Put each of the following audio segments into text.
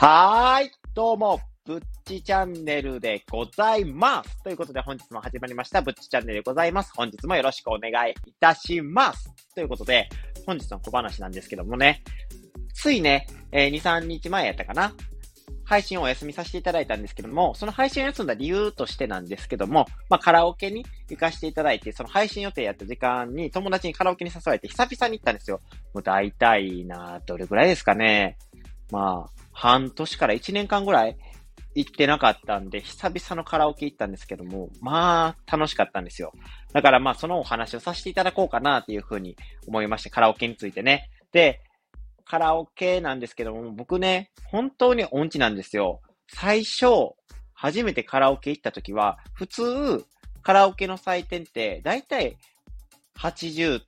はーい、どうも、ぶっちチャンネルでございます。ということで本日も始まりました、ぶっちチャンネルでございます。本日もよろしくお願いいたします。ということで、本日の小話なんですけどもね、ついね、えー、2、3日前やったかな？配信をお休みさせていただいたんですけども、その配信を休んだ理由としてなんですけども、まあ、カラオケに行かせていただいて、その配信予定やった時間に友達にカラオケに誘われて久々に行ったんですよ。もう大体な、どれぐらいですかね。まあ、半年から1年間ぐらい行ってなかったんで、久々のカラオケ行ったんですけども、まあ、楽しかったんですよ。だからまあ、そのお話をさせていただこうかなっていうふうに思いまして、カラオケについてね。で、カラオケなんですけども、僕ね、本当に音痴なんですよ。最初、初めてカラオケ行った時は、普通、カラオケの採点って、だいたい80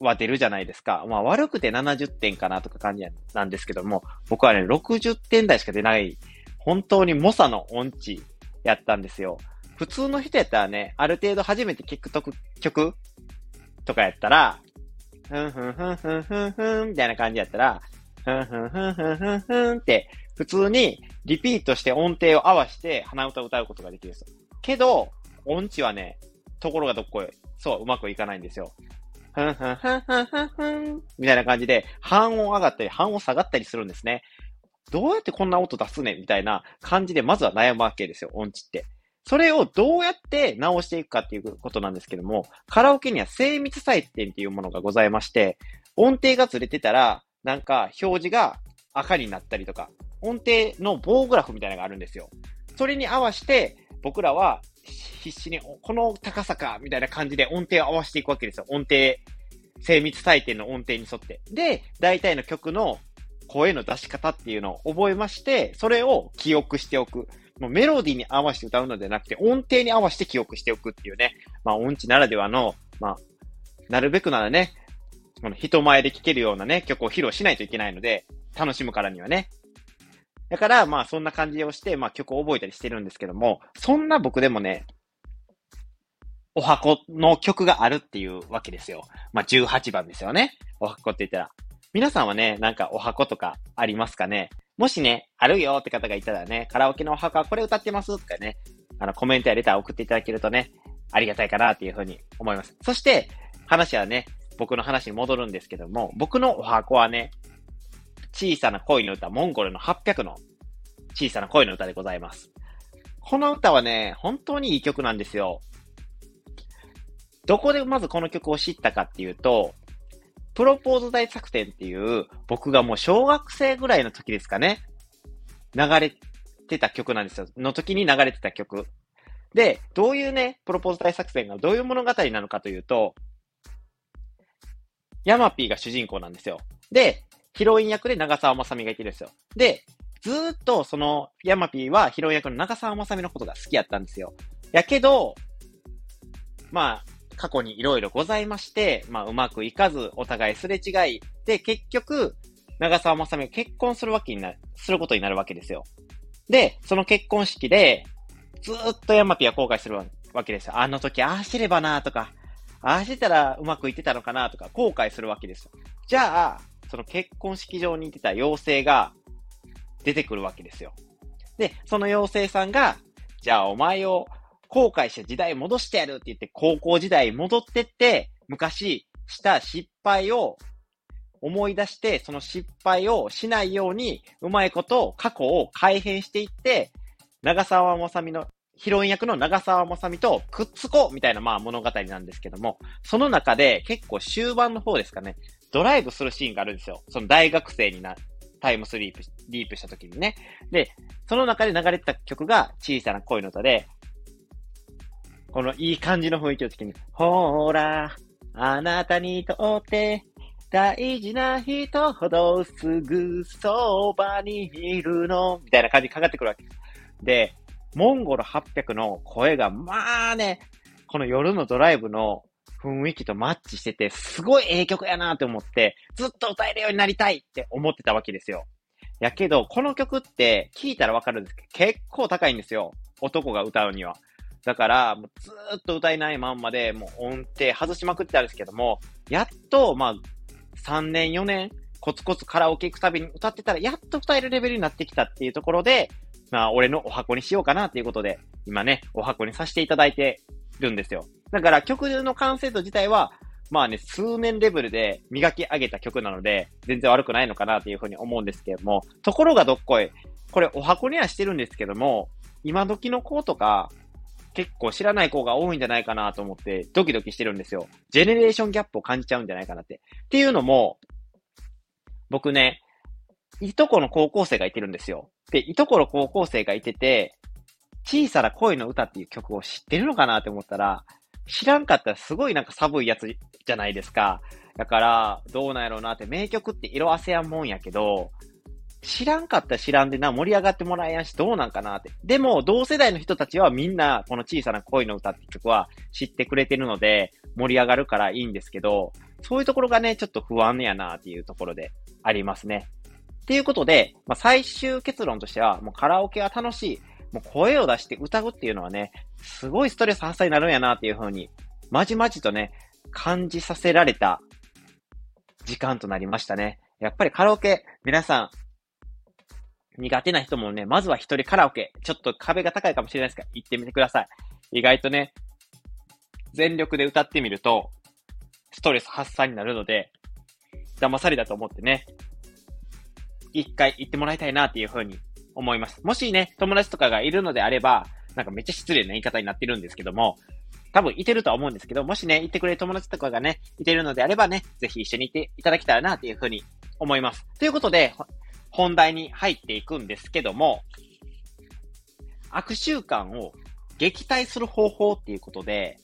は出るじゃないですか。まあ悪くて70点かなとか感じなんですけども、僕はね、60点台しか出ない、本当に猛者の音痴やったんですよ。普通の人やったらね、ある程度初めて聞く曲とかやったら、ふんふんふんふんふんふんみたいな感じやったら、ふんふんふんふんふんふんって、普通にリピートして音程を合わせて鼻歌を歌うことができるんですよ。けど、音痴はね、ところがどっこい。そう、うまくいかないんですよ。ふんふんふんふん、みたいな感じで、半音上がったり、半音下がったりするんですね。どうやってこんな音出すねみたいな感じで、まずは悩むわけですよ、音痴って。それをどうやって直していくかっていうことなんですけども、カラオケには精密採点っていうものがございまして、音程がずれてたら、なんか表示が赤になったりとか、音程の棒グラフみたいなのがあるんですよ。それに合わせて、僕らは必死に、この高さか、みたいな感じで音程を合わせていくわけですよ。音程、精密採点の音程に沿って。で、大体の曲の声の出し方っていうのを覚えまして、それを記憶しておく。もうメロディーに合わせて歌うのではなくて、音程に合わせて記憶しておくっていうね、まあ音痴ならではの、まあ、なるべくならね、この人前で聴けるようなね、曲を披露しないといけないので、楽しむからにはね。だから、まあそんな感じをして、まあ曲を覚えたりしてるんですけども、そんな僕でもね、お箱の曲があるっていうわけですよ。まあ18番ですよね。お箱って言ったら。皆さんはね、なんかお箱とかありますかね？もしね、あるよって方がいたらね、カラオケのお箱はこれ歌ってますとかね、あのコメントやレター送っていただけるとね、ありがたいかなっていうふうに思います。そして、話はね、僕の話に戻るんですけども、僕のお箱はね、小さな恋の歌、モンゴルの800の小さな恋の歌でございます。この歌はね、本当にいい曲なんですよ。どこでまずこの曲を知ったかっていうと、プロポーズ大作戦っていう、僕がもう小学生ぐらいの時ですかね、流れてた曲なんですよ。の時に流れてた曲。で、どういうね、プロポーズ大作戦がどういう物語なのかというと、ヤマピーが主人公なんですよ。で、ヒロイン役で長澤まさみがいてるんですよ。で、ずーっとそのヤマピーはヒロイン役の長澤まさみのことが好きやったんですよ。やけど、まあ、過去にいろいろございまして、まあ、うまくいかず、お互いすれ違い、で、結局、長澤まさみが結婚するわけになる、することになるわけですよ。で、その結婚式で、ずーっとヤマピーは後悔するわけですよ。あの時、ああしてればなとか、ああしてたらうまくいってたのかなとか、後悔するわけですよ。じゃあ、その結婚式場にいてた妖精が出てくるわけですよ。で、その妖精さんが、じゃあお前を後悔した時代戻してやるって言って高校時代戻ってって、昔した失敗を思い出して、その失敗をしないように、うまいこと過去を改変していって、長澤まさみのヒロイン役の長澤まさみとくっつこうみたいなまあ物語なんですけども、その中で結構終盤の方ですかね、ドライブするシーンがあるんですよ。その大学生にな、タイムスリープ、リープした時にね。で、その中で流れてた曲が小さな恋の歌で、このいい感じの雰囲気の時に、ほーら、あなたにとって大事な人ほどすぐそばにいるの、みたいな感じにかかってくるわけです。で、モンゴル800の声が、まあね、この夜のドライブの雰囲気とマッチしてて、すごいええ曲やなって思って、ずっと歌えるようになりたいって思ってたわけですよ。やけど、この曲って聞いたらわかるんですけど、結構高いんですよ。男が歌うには。だから、もうずっと歌えないまんまで、もう音程外しまくってあるんですけども、やっと、まあ、3年、4年、コツコツカラオケ行くたびに歌ってたら、やっと歌えるレベルになってきたっていうところで、まあ、俺のお箱にしようかなっていうことで、今ね、お箱にさせていただいてるんですよ。だから曲の完成度自体は、まあね、数年レベルで磨き上げた曲なので、全然悪くないのかなっていうふうに思うんですけども、ところがどっこい、これお箱にはしてるんですけども、今時の子とか、結構知らない子が多いんじゃないかなと思ってドキドキしてるんですよ。ジェネレーションギャップを感じちゃうんじゃないかなって。っていうのも、僕ね、いとこの高校生がいてるんですよ。で、いとこの高校生がいてて、小さな恋の歌っていう曲を知ってるのかなって思ったら、知らんかったらすごいなんか寒いやつじゃないですか。だから、どうなんやろうなって、名曲って色あせやんもんやけど、知らんかったら知らんでな、盛り上がってもらえやんし、どうなんかなって。でも、同世代の人たちはみんな、この小さな恋の歌って曲は知ってくれてるので、盛り上がるからいいんですけど、そういうところがね、ちょっと不安やなっていうところでありますね。っていうことで、まあ、最終結論としては、もうカラオケは楽しい。もう声を出して歌うっていうのはね、すごいストレス発散になるんやなっていうふうに、まじまじとね、感じさせられた時間となりましたね。やっぱりカラオケ、皆さん、苦手な人もね、まずは一人カラオケ、ちょっと壁が高いかもしれないですが、行ってみてください。意外とね、全力で歌ってみると、ストレス発散になるので、騙されだと思ってね、一回行ってもらいたいなっていうふうに思います。もしね、友達とかがいるのであれば、なんかめっちゃ失礼な言い方になってるんですけども、多分いてるとは思うんですけど、もしね、行ってくれる友達とかがね、いてるのであればね、ぜひ一緒に行っていただきたらなっていうふうに思います。ということで、本題に入っていくんですけども、悪習慣を撃退する方法っていうことで、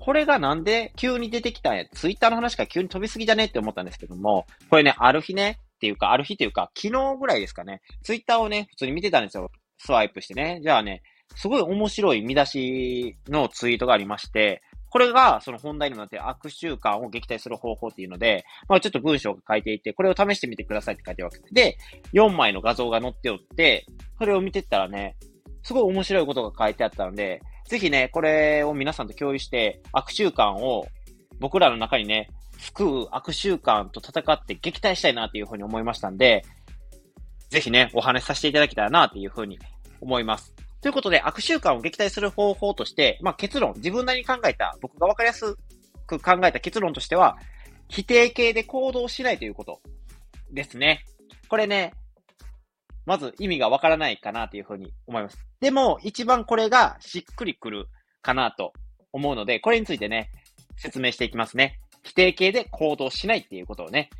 これがなんで急に出てきたんや、ツイッターの話から急に飛びすぎじゃねって思ったんですけども、これね、ある日ね、っていうか、ある日というか、昨日ぐらいですかね、ツイッターをね、普通に見てたんですよ。スワイプしてね。じゃあね、すごい面白い見出しのツイートがありまして、これがその本題にもなって悪習慣を撃退する方法っていうので、まあちょっと文章が書いていて、これを試してみてくださいって書いてるわけで、4枚の画像が載っておって、それを見てったらね、すごい面白いことが書いてあったので、ぜひね、これを皆さんと共有して、悪習慣を僕らの中にね、救う悪習慣と戦って撃退したいなっていうふうに思いましたんで、ぜひね、お話しさせていただけたらなっていうふうに思います。ということで、悪習慣を撃退する方法として、まあ結論、自分なりに考えた、僕がわかりやすく考えた結論としては、否定形で行動しないということですね。これね、まず意味がわからないかなというふうに思います。でも、一番これがしっくりくるかなと思うので、これについてね、説明していきますね。否定形で行動しないっていうことをね、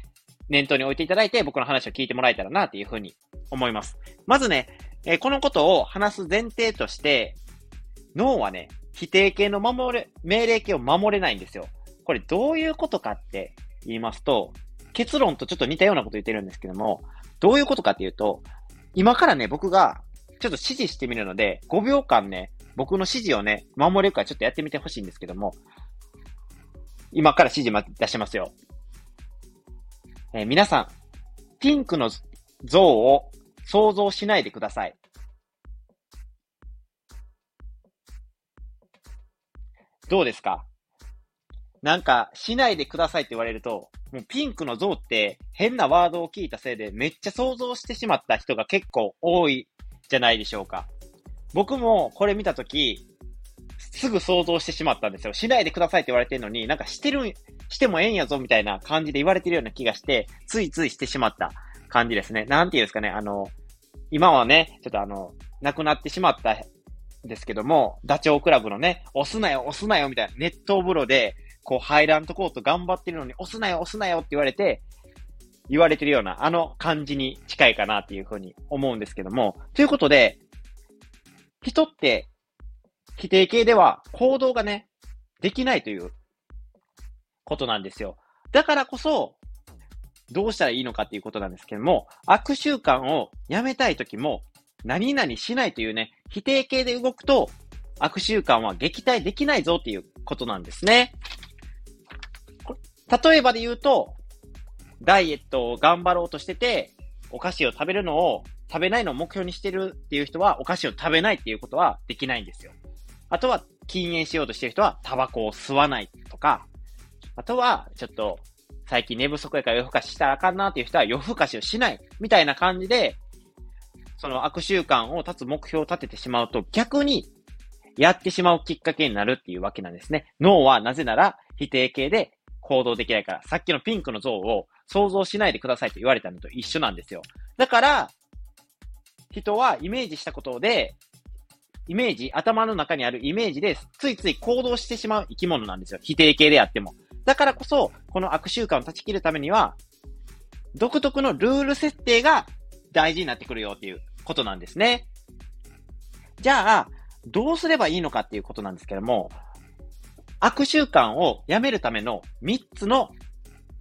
念頭に置いていただいて、僕の話を聞いてもらえたらな、っていうふうに思います。まずね、えー、このことを話す前提として、脳はね、否定形の守れ、命令形を守れないんですよ。これどういうことかって言いますと、結論とちょっと似たようなこと言ってるんですけども、どういうことかっていうと、今からね、僕がちょっと指示してみるので、5秒間ね、僕の指示をね、守れるかちょっとやってみてほしいんですけども、今から指示出しますよ。えー、皆さん、ピンクの像を想像しないでください。どうですか？なんか、しないでくださいって言われると、もうピンクの像って変なワードを聞いたせいでめっちゃ想像してしまった人が結構多いじゃないでしょうか。僕もこれ見たとき、すぐ想像してしまったんですよ。しないでくださいって言われてるのに、なんかしてる、してもええんやぞみたいな感じで言われてるような気がして、ついついしてしまった感じですね。なんていうんですかね、あの、今はね、ちょっとあの、亡くなってしまったんですけども、ダチョウ倶楽部のね、押すなよ、押すなよみたいな、熱湯風呂で、こう入らんとこうと頑張ってるのに、押すなよ、押すなよって言われて、言われてるような、あの感じに近いかなっていうふうに思うんですけども、ということで、人って否定形では行動がね、できないということなんですよ。だからこそ、どうしたらいいのかっていうことなんですけども、悪習慣をやめたいときも、何々しないというね、否定形で動くと、悪習慣は撃退できないぞっていうことなんですね。例えばで言うと、ダイエットを頑張ろうとしてて、お菓子を食べるのを、食べないのを目標にしてるっていう人は、お菓子を食べないっていうことはできないんですよ。あとは禁煙しようとしてる人はタバコを吸わないとか、あとはちょっと最近寝不足やから夜更かししたらあかんなっていう人は夜更かしをしないみたいな感じで、その悪習慣を立つ目標を立ててしまうと逆にやってしまうきっかけになるっていうわけなんですね。脳はなぜなら否定形で行動できないから、さっきのピンクの像を想像しないでくださいと言われたのと一緒なんですよ。だから、人はイメージしたことで、イメージ、頭の中にあるイメージで、ついつい行動してしまう生き物なんですよ。否定形であっても。だからこそ、この悪習慣を断ち切るためには、独特のルール設定が大事になってくるよっていうことなんですね。じゃあ、どうすればいいのかっていうことなんですけども、悪習慣をやめるための3つの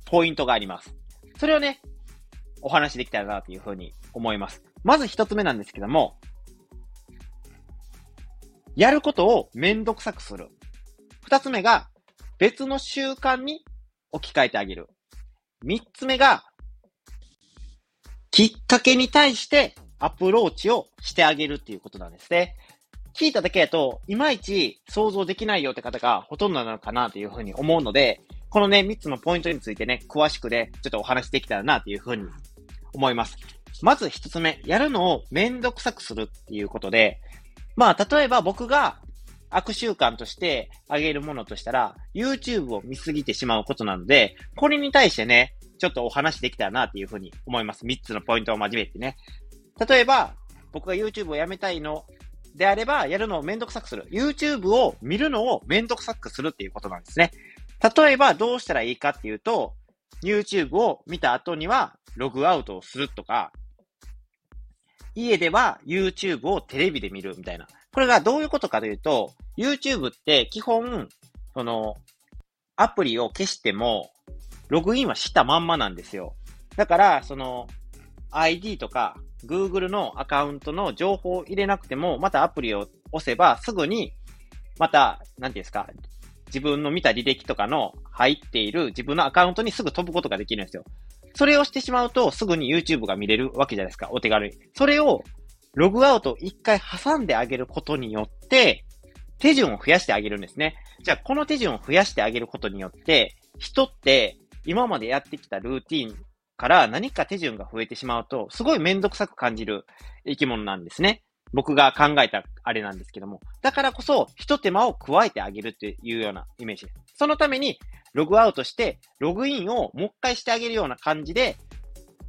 ポイントがあります。それをね、お話できたらなというふうに思います。まず1つ目なんですけども、やることをめんどくさくする。2つ目が、別の習慣に置き換えてあげる。3つ目が、きっかけに対してアプローチをしてあげるっていうことなんですね。聞いただけだと、いまいち想像できないよって方がほとんどなのかなというふうに思うので、このね、3つのポイントについてね、詳しくね、ちょっとお話できたらなというふうに思います。まず1つ目、やるのをめんどくさくするっていうことで、まあ、例えば僕が悪習慣としてあげるものとしたら、YouTube を見すぎてしまうことなので、これに対してね、ちょっとお話できたらなっていうふうに思います。3つのポイントを交えてね。例えば、僕が YouTube をやめたいのであれば、やるのをめんどくさくする。YouTube を見るのをめんどくさくするっていうことなんですね。例えば、どうしたらいいかっていうと、YouTube を見た後には、ログアウトをするとか、家では YouTube をテレビで見るみたいな。これがどういうことかというと、YouTube って基本、その、アプリを消しても、ログインはしたまんまなんですよ。だから、その、ID とか、Google のアカウントの情報を入れなくても、またアプリを押せば、すぐに、また、なんていうんですか、自分の見た履歴とかの入っている自分のアカウントにすぐ飛ぶことができるんですよ。それをしてしまうと、すぐに YouTube が見れるわけじゃないですか、お手軽に。それを、ログアウトを一回挟んであげることによって、手順を増やしてあげるんですね。じゃあ、この手順を増やしてあげることによって、人って今までやってきたルーティンから何か手順が増えてしまうと、すごいめんどくさく感じる生き物なんですね。僕が考えたあれなんですけども。だからこそ、一手間を加えてあげるっていうようなイメージです。そのために、ログアウトして、ログインをもう一回してあげるような感じで、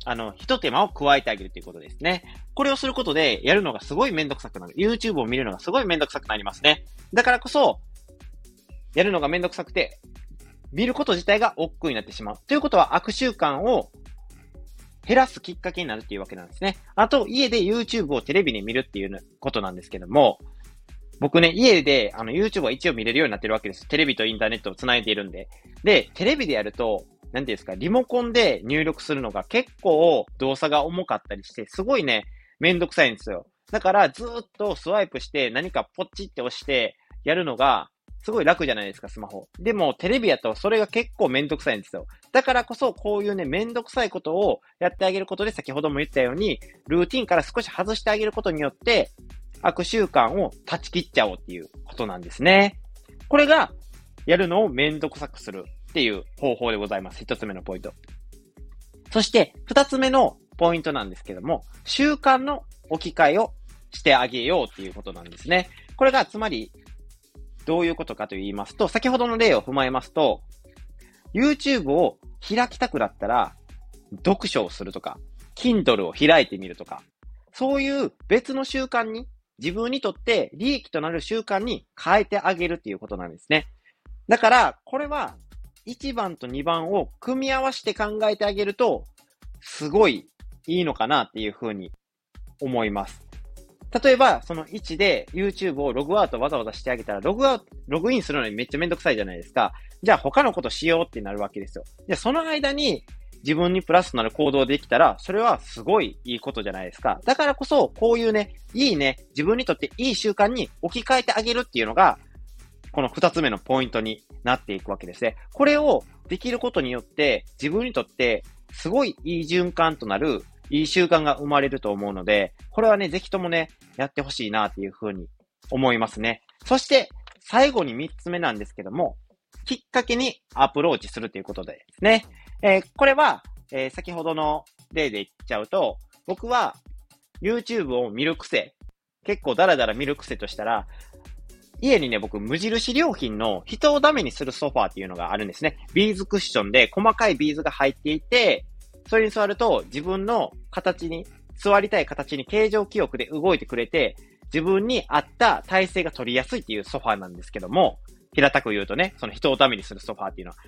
あの、一手間を加えてあげるということですね。これをすることで、やるのがすごいめんどくさくなる。YouTube を見るのがすごいめんどくさくなりますね。だからこそ、やるのがめんどくさくて、見ること自体が億劫になってしまう。ということは悪習慣を減らすきっかけになるっていうわけなんですね。あと、家で YouTube をテレビで見るっていうことなんですけども、僕ね、家であの YouTube は一応見れるようになってるわけです。テレビとインターネットを繋いでいるんで。で、テレビでやると、なんていうんですか、リモコンで入力するのが結構動作が重かったりして、すごいね、めんどくさいんですよ。だからずっとスワイプして何かポチって押してやるのがすごい楽じゃないですか、スマホ。でも、テレビやとそれが結構めんどくさいんですよ。だからこそ、こういうね、めんどくさいことをやってあげることで、先ほども言ったように、ルーティンから少し外してあげることによって、悪習慣を断ち切っちゃおうっていうことなんですね。これが、やるのをめんどくさくするっていう方法でございます。一つ目のポイント。そして、二つ目のポイントなんですけども、習慣の置き換えをしてあげようっていうことなんですね。これが、つまり、どういうことかと言いますと、先ほどの例を踏まえますと、YouTube を開きたくなったら、読書をするとか、Kindle を開いてみるとか、そういう別の習慣に、自分にとって利益となる習慣に変えてあげるっていうことなんですね。だから、これは1番と2番を組み合わせて考えてあげると、すごいいいのかなっていうふうに思います。例えば、その位置で YouTube をログアウトわざわざしてあげたら、ログアウト、ログインするのにめっちゃめんどくさいじゃないですか。じゃあ他のことしようってなるわけですよ。で、その間に自分にプラスとなる行動できたら、それはすごいいいことじゃないですか。だからこそ、こういうね、いいね、自分にとっていい習慣に置き換えてあげるっていうのが、この二つ目のポイントになっていくわけですね。これをできることによって、自分にとってすごいいい循環となるいい習慣が生まれると思うので、これはね、ぜひともね、やってほしいなっていうふうに思いますね。そして、最後に3つ目なんですけども、きっかけにアプローチするということでですね。えー、これは、えー、先ほどの例で言っちゃうと、僕は YouTube を見る癖、結構ダラダラ見る癖としたら、家にね、僕、無印良品の人をダメにするソファーっていうのがあるんですね。ビーズクッションで細かいビーズが入っていて、それに座ると自分の形に、座りたい形に形状記憶で動いてくれて、自分に合った体勢が取りやすいっていうソファーなんですけども、平たく言うとね、その人をダメにするソファーっていうのは。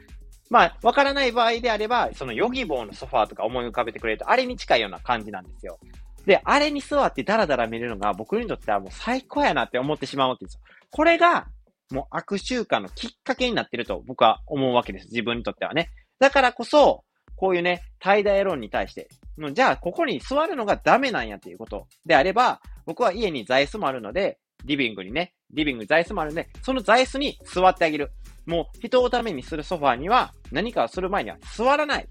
まあ、わからない場合であれば、そのヨギボーのソファーとか思い浮かべてくれると、あれに近いような感じなんですよ。で、あれに座ってダラダラ見るのが僕にとってはもう最高やなって思ってしまうわけですよ。これが、もう悪習慣のきっかけになってると僕は思うわけです。自分にとってはね。だからこそ、こういうね、怠惰論に対して、じゃあ、ここに座るのがダメなんやっていうことであれば、僕は家に座椅子もあるので、リビングにね、リビングに座椅子もあるんで、その座椅子に座ってあげる。もう人をためにするソファーには何かをする前には座らない。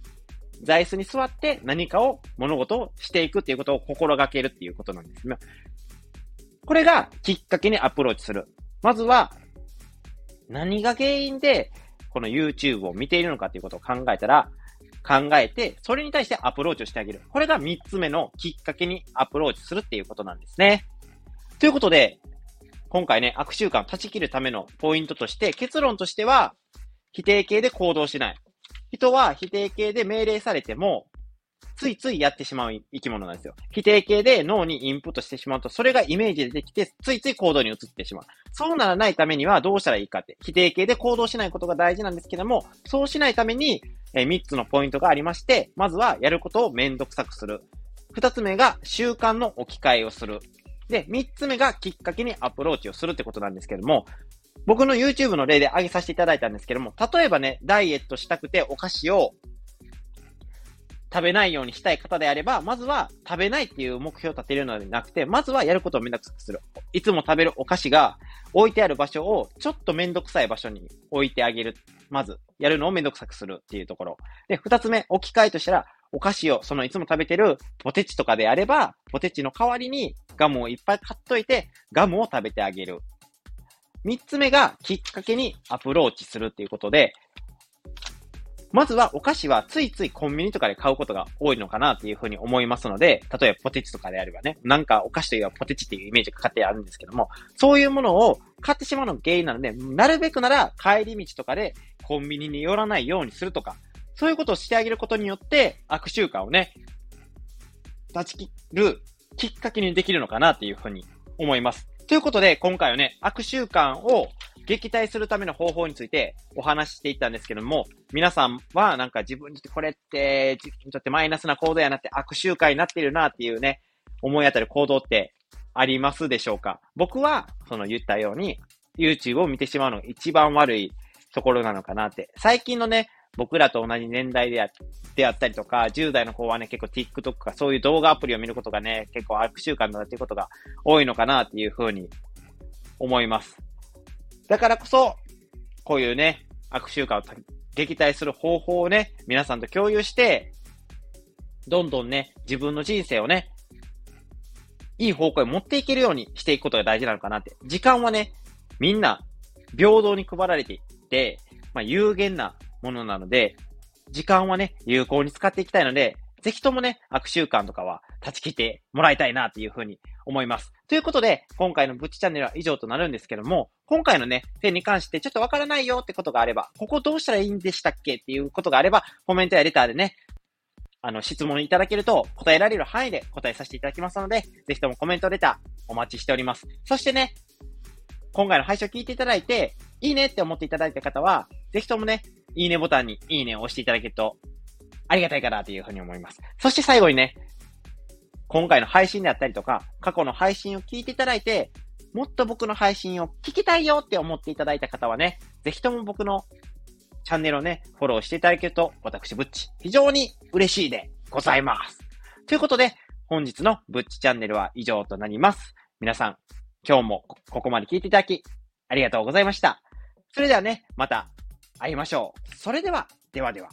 座椅子に座って何かを、物事をしていくっていうことを心がけるっていうことなんですね。これがきっかけにアプローチする。まずは、何が原因で、この YouTube を見ているのかっていうことを考えたら、考えて、それに対してアプローチをしてあげる。これが3つ目のきっかけにアプローチするっていうことなんですね。ということで、今回ね、悪習慣を断ち切るためのポイントとして、結論としては、否定形で行動しない。人は否定形で命令されても、ついついやってしまう生き物なんですよ。否定形で脳にインプットしてしまうと、それがイメージでできて、ついつい行動に移ってしまう。そうならないためにはどうしたらいいかって、否定形で行動しないことが大事なんですけども、そうしないために、え3つのポイントがありまして、まずはやることをめんどくさくする。2つ目が習慣の置き換えをする。で、3つ目がきっかけにアプローチをするってことなんですけども、僕の YouTube の例で挙げさせていただいたんですけども、例えばね、ダイエットしたくてお菓子を食べないようにしたい方であれば、まずは食べないっていう目標を立てるのではなくて、まずはやることをめんどくさくする。いつも食べるお菓子が置いてある場所をちょっとめんどくさい場所に置いてあげる。まず、やるのをめんどくさくするっていうところ。で、二つ目、置き換えとしたら、お菓子を、そのいつも食べてるポテチとかであれば、ポテチの代わりにガムをいっぱい買っといて、ガムを食べてあげる。三つ目がきっかけにアプローチするっていうことで、まずはお菓子はついついコンビニとかで買うことが多いのかなっていうふうに思いますので、例えばポテチとかであればね、なんかお菓子といえばポテチっていうイメージが勝手にあるんですけども、そういうものを買ってしまうのが原因なので、なるべくなら帰り道とかでコンビニに寄らないようにするとか、そういうことをしてあげることによって、悪習慣をね、断ち切るきっかけにできるのかなっていうふうに思います。ということで、今回はね、悪習慣を撃退するための方法についてお話ししていったんですけども、皆さんはなんか自分にとってこれって自分にとってマイナスな行動やなって悪習慣になっているなっていうね、思い当たる行動ってありますでしょうか？僕は、その言ったように、YouTube を見てしまうのが一番悪いところなのかなって。最近のね、僕らと同じ年代であであったりとか、10代の子はね、結構 TikTok とかそういう動画アプリを見ることがね、結構悪習慣だっていうことが多いのかなっていうふうに思います。だからこそ、こういうね、悪習慣を撃退する方法をね、皆さんと共有して、どんどんね、自分の人生をね、いい方向へ持っていけるようにしていくことが大事なのかなって。時間はね、みんな平等に配られていって、まあ、有限なものなので、時間はね、有効に使っていきたいので、ぜひともね、悪習慣とかは断ち切ってもらいたいなっていうふうに思います。ということで、今回のブッチチャンネルは以上となるんですけども、今回のね、点に関してちょっとわからないよってことがあれば、ここどうしたらいいんでしたっけっていうことがあれば、コメントやレターでね、あの、質問いただけると答えられる範囲で答えさせていただきますので、ぜひともコメントレターお待ちしております。そしてね、今回の配信を聞いていただいて、いいねって思っていただいた方は、ぜひともね、いいねボタンにいいねを押していただけるとありがたいかなというふうに思います。そして最後にね、今回の配信であったりとか、過去の配信を聞いていただいて、もっと僕の配信を聞きたいよって思っていただいた方はね、ぜひとも僕のチャンネルをね、フォローしていただけると、私、ブッチ、非常に嬉しいでございます。ということで、本日のブッチチャンネルは以上となります。皆さん、今日もここまで聞いていただき、ありがとうございました。それではね、また会いましょう。それでは、ではでは。